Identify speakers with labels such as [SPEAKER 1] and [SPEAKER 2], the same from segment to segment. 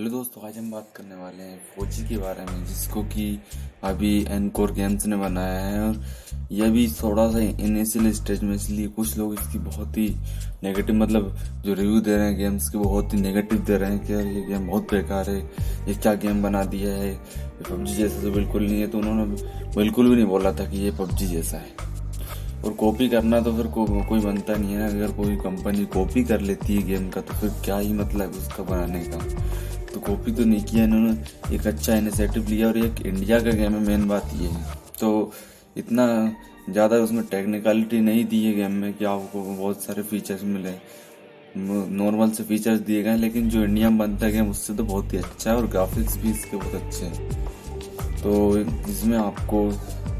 [SPEAKER 1] hello दोस्तों आज हम बात करने वाले हैं फौजी के बारे में जिसको कि अभी एनकोर गेम्स ने बनाया है और यह भी थोड़ा सा इनिशियल स्टेज में इसलिए कुछ लोग इसकी बहुत ही नेगेटिव मतलब जो रिव्यू दे रहे हैं गेम्स के बहुत ही नेगेटिव दे रहे हैं कि यार ये गेम बहुत बेकार है ये क्या गेम बना दिया है पबजी जैसा तो बिल्कुल नहीं है। तो उन्होंने बिल्कुल भी नहीं बोला था कि ये पबजी जैसा है। और कॉपी करना तो फिर को, कोई बनता नहीं है अगर कोई कंपनी कॉपी कर लेती है गेम का तो फिर क्या ही मतलब उसका बनाने का। तो कॉपी तो नहीं किया इन्होंने। एक अच्छा इनिशिएटिव लिया और एक इंडिया का गेम है मेन बात ये है। तो इतना ज़्यादा उसमें टेक्निकलिटी नहीं दी है गेम में कि आपको बहुत सारे फीचर्स मिले। नॉर्मल से फीचर्स दिए गए लेकिन जो इंडिया में बनता है गेम उससे तो बहुत ही अच्छा है और ग्राफिक्स भी इसके बहुत अच्छे हैं। तो इसमें आपको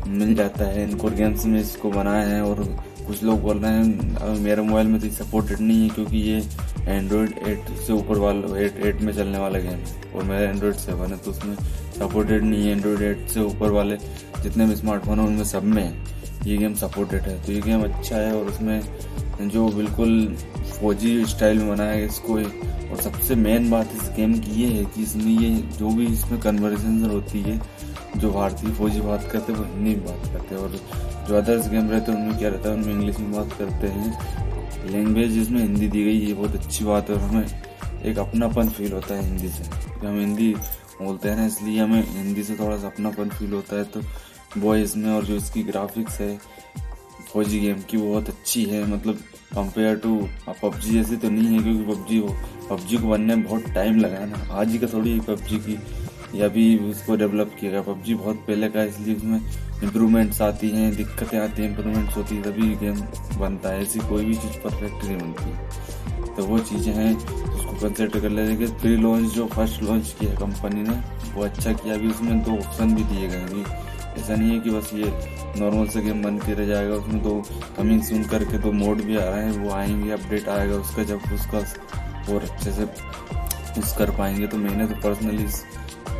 [SPEAKER 1] मिल जाता है। इनको गेम्स में इसको बनाया है और कुछ लोग बोल रहे हैं मेरे मोबाइल में तो सपोर्टेड नहीं है क्योंकि ये एंड्रॉयड एट से ऊपर वाला एट एट में चलने वाला गेम और मेरा एंड्रॉयड सेवन है तो उसमें सपोर्टेड नहीं है एंड्रॉयड एट से ऊपर वाले जितने भी स्मार्टफ़ोन हैं, उनमें सब में ये गेम सपोर्टेड है। तो ये गेम अच्छा है और उसमें जो बिल्कुल फौजी स्टाइल में बनाया है इसको और सबसे मेन बात इस गेम की ये है कि इसमें ये जो भी इसमें कन्वर्सेशन होती है, जो भारतीय फौजी बात करते हैं, वो हिंदी में बात करते हैं। और जो अदर्स गेम रहते हैं, उनमें क्या रहता है? उनमें इंग्लिश में बात करते हैं। लैंग्वेज जिसमें हिंदी दी गई, ये बहुत अच्छी बात है और हमें एक अपनापन फील होता है हिंदी से। हम हिंदी बोलते हैं ना, इसलिए हमें हिंदी से थोड़ा सा अपनापन फील होता है तो वॉइस में और जो इसकी ग्राफिक्स है, फौजी गेम की बहुत अच्छी है। मतलब कंपेयर टू पबजी जैसी तो नहीं है, क्योंकि पबजी पबजी को बनने में बहुत टाइम लगा है ना। आज ही का थोड़ी पबजी की या भी उसको डेवलप किया गया। पबजी बहुत पहले का इसलिए उसमें इम्प्रूवमेंट्स आती हैं, दिक्कतें आती हैं इम्प्रूवमेंट्स होती है, तभी गेम बनता है। ऐसी कोई भी चीज़ परफेक्ट नहीं बनती। तो वो चीज़ें हैं, उसको कंसिडर कर लेते प्री लॉन्च जो फ़र्स्ट लॉन्च किया कंपनी ने, वो अच्छा किया। अभी उसमें दो ऑप्शन भी दिए गए अभी ऐसा नहीं है कि बस ये नॉर्मल से गेम बन के रह जाएगा। उसमें तो कमिंग सुन करके तो मोड भी आ रहे हैं, वो आएँगे अपडेट आएगा उसका। जब उसका और अच्छे से यूज़ कर पाएँगे तो मैंने तो पर्सनली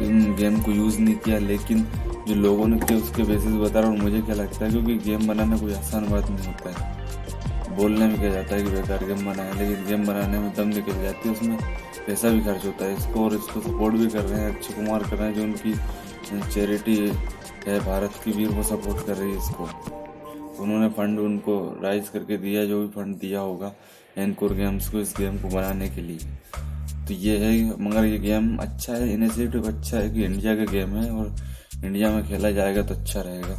[SPEAKER 1] इन गेम को यूज़ नहीं किया, लेकिन जो लोगों ने किया उसके बेसिस बता रहा हूँ मुझे क्या लगता है क्योंकि गेम बनाना कोई आसान बात नहीं होता है। बोलने में क्या जाता है कि बेकार गेम बनाए लेकिन गेम बनाने में दम निकल जाती है, उसमें पैसा भी खर्च होता है। इसको और इसको सपोर्ट भी कर रहे हैं, अक्षय कुमार कर रहे हैं, जो उनकी चैरिटी है, भारत की भी वो सपोर्ट कर रही है इसको। उन्होंने फंड उनको राइज करके दिया, जो भी फंड दिया होगा एनकोर गेम्स को इस गेम को बनाने के लिए। तो ये है, मगर ये गेम अच्छा है इनिशिएटिव अच्छा है कि इंडिया का गेम है और इंडिया में खेला जाएगा तो अच्छा रहेगा।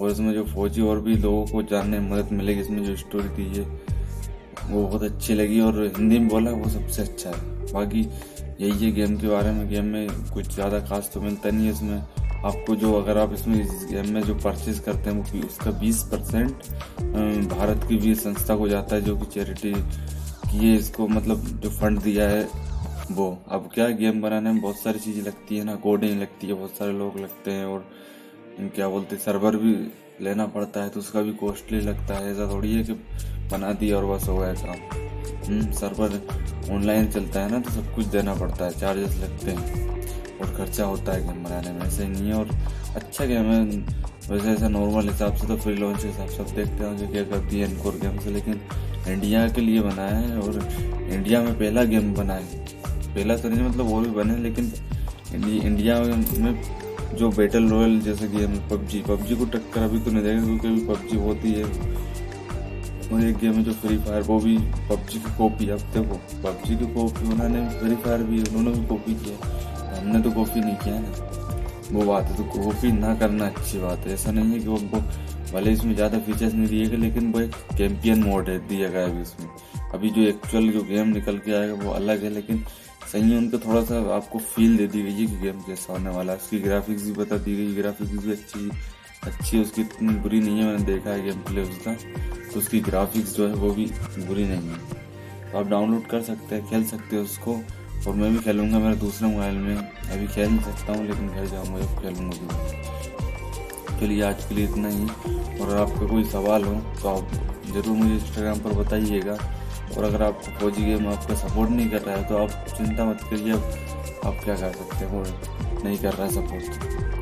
[SPEAKER 1] और इसमें जो फौजी और भी लोगों को जानने में मदद मिलेगी, इसमें जो स्टोरी दी है वो बहुत अच्छी लगी और हिंदी में बोला, वो सबसे अच्छा है। बाकी यही है गेम के बारे में गेम में कुछ ज़्यादा खास तो मिलता नहीं है इसमें। आपको जो अगर आप इसमें इस गेम में जो परचेज करते हैं, वो उसका 20 परसेंट भारत की भी संस्था को जाता है जो कि चैरिटी की है इसको मतलब जो फंड दिया है, वो। अब क्या गेम बनाने में बहुत सारी चीज़ें लगती है ना कोडिंग लगती है, बहुत सारे लोग लगते हैं और क्या बोलते हैं सर्वर भी लेना पड़ता है तो उसका भी कॉस्टली लगता है। ऐसा थोड़ी है कि बना दिया और बस हो गया काम। सर्वर ऑनलाइन चलता है ना तो सब कुछ देना पड़ता है चार्जेस लगते हैं। और खर्चा होता है गेम बनाने में। ऐसे नहीं है और अच्छा गेम है। वैसे ऐसा नॉर्मल हिसाब से तो फ्री लॉन्च के हिसाब से आप देखते हैं कि क्या करती है इनकोर गेम से, लेकिन इंडिया के लिए बनाया है और इंडिया में पहला गेम बना है। पहला तो नहीं मतलब और भी बने लेकिन इंडिया में जो बैटल रॉयल जैसे गेम पबजी पबजी को टक्कर अभी तो नहीं देगा, क्योंकि अभी पबजी होती है और एक गेम है जो फ्री फायर वो भी पबजी की कॉपी अब देखो, पबजी की कॉपी उन्होंने फ्री फायर भी उन्होंने भी कॉपी किया हमने तो कॉपी नहीं किया ना। वो बात है तो कॉपी ना करना अच्छी बात है। ऐसा नहीं है कि वो भले इसमें ज़्यादा फीचर्स नहीं दिए गए, लेकिन वो एक कैंपियन मोड है, दिया गया है इसमें अभी जो एक्चुअल जो गेम निकल के आएगा वो अलग है, लेकिन सही है, उनको थोड़ा सा आपको फील दे दी गई है कि गेम कैसा होने वाला है। उसकी ग्राफिक्स भी बता दी गई ग्राफिक्स भी अच्छी अच्छी उसकी इतनी बुरी नहीं है, मैंने देखा है गेम प्ले उसका। तो उसकी ग्राफिक्स जो है वो भी बुरी नहीं है। तो आप डाउनलोड कर सकते हैं, खेल सकते हैं उसको। और मैं भी खेलूँगा, मेरे दूसरे मोबाइल में। अभी खेल नहीं सकता हूँ, लेकिन घर जाऊँगा जब खेलूँगा भी। चलिए आज के लिए इतना ही। और आपका कोई सवाल हो तो आप ज़रूर मुझे इंस्टाग्राम पर बताइएगा। और अगर आप फौजी गेम आपका सपोर्ट नहीं कर रहा है तो आप चिंता मत करिए, आप क्या कर सकते हो? नहीं कर रहा है support